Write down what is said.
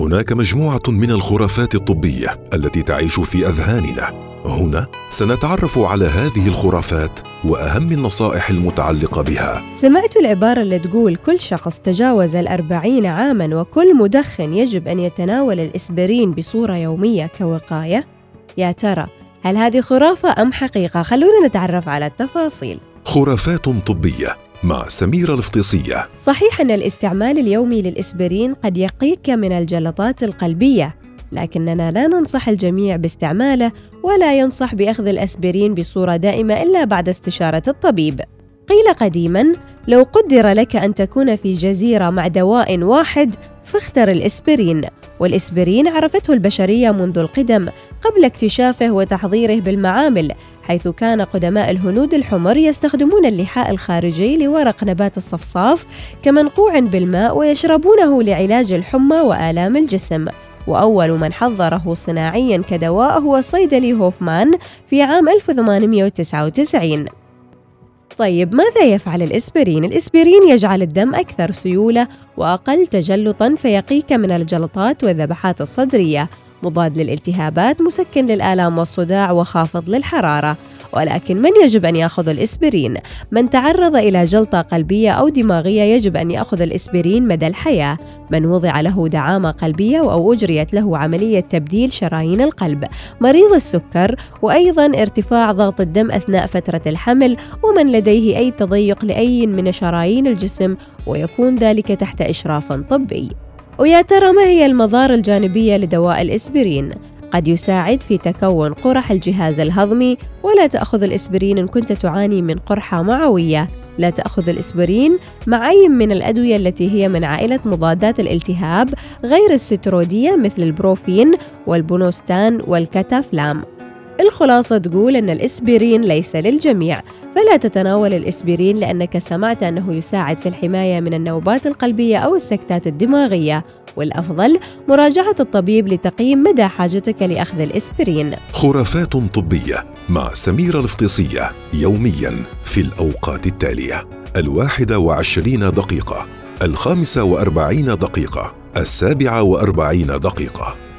هناك مجموعة من الخرافات الطبية التي تعيش في أذهاننا. هنا سنتعرف على هذه الخرافات وأهم النصائح المتعلقة بها. سمعت العبارة اللي تقول كل شخص تجاوز الأربعين عاما وكل مدخن يجب أن يتناول الإسبرين بصورة يومية كوقاية؟ يا ترى هل هذه خرافة أم حقيقة؟ خلونا نتعرف على التفاصيل. خرافات طبية مع سميرة الفطيسية صحيح أن الاستعمال اليومي للإسبرين قد يقيك من الجلطات القلبية لكننا لا ننصح الجميع باستعماله ولا ينصح بأخذ الأسبرين بصورة دائمة إلا بعد استشارة الطبيب. قيل قديما لو قدر لك أن تكون في جزيرة مع دواء واحد فاختر الإسبرين. والإسبرين عرفته البشرية منذ القدم قبل اكتشافه وتحضيره بالمعامل حيث كان قدماء الهنود الحمر يستخدمون اللحاء الخارجي لورق نبات الصفصاف كمنقوع بالماء ويشربونه لعلاج الحمى وآلام الجسم. وأول من حضره صناعيا كدواء هو الصيدلي هوفمان في عام 1899 طيب ماذا يفعل الإسبرين؟ الإسبرين يجعل الدم أكثر سيولة وأقل تجلطا فيقيك من الجلطات والذبحات الصدرية مضاد للالتهابات مسكن للآلام والصداع وخافض للحرارة. ولكن من يجب أن يأخذ الإسبرين؟ من تعرض إلى جلطة قلبية أو دماغية يجب أن يأخذ الإسبرين مدى الحياة. من وضع له دعامة قلبية أو أجريت له عملية تبديل شرايين القلب. مريض السكر وأيضا ارتفاع ضغط الدم أثناء فترة الحمل. ومن لديه أي تضيق لأي من شرايين الجسم. ويكون ذلك تحت إشراف طبي. ويا ترى ما هي المضار الجانبية لدواء الإسبرين؟ قد يساعد في تكون قرح الجهاز الهضمي ولا تأخذ الإسبرين إن كنت تعاني من قرحة معوية لا تأخذ الإسبرين مع أي من الأدوية التي هي من عائلة مضادات الالتهاب غير السترودية مثل البروفين والبونوستان والكتافلام الخلاصة تقول أن الإسبرين ليس للجميع فلا تتناول الإسبرين لأنك سمعت أنه يساعد في الحماية من النوبات القلبية أو السكتات الدماغية. والأفضل مراجعة الطبيب لتقييم مدى حاجتك لأخذ الإسبرين. خرافات طبية مع سميرة الفطيسية يوميا في الأوقات التالية. الواحدة وعشرين دقيقة الخامسة وأربعين دقيقة السابعة وأربعين دقيقة.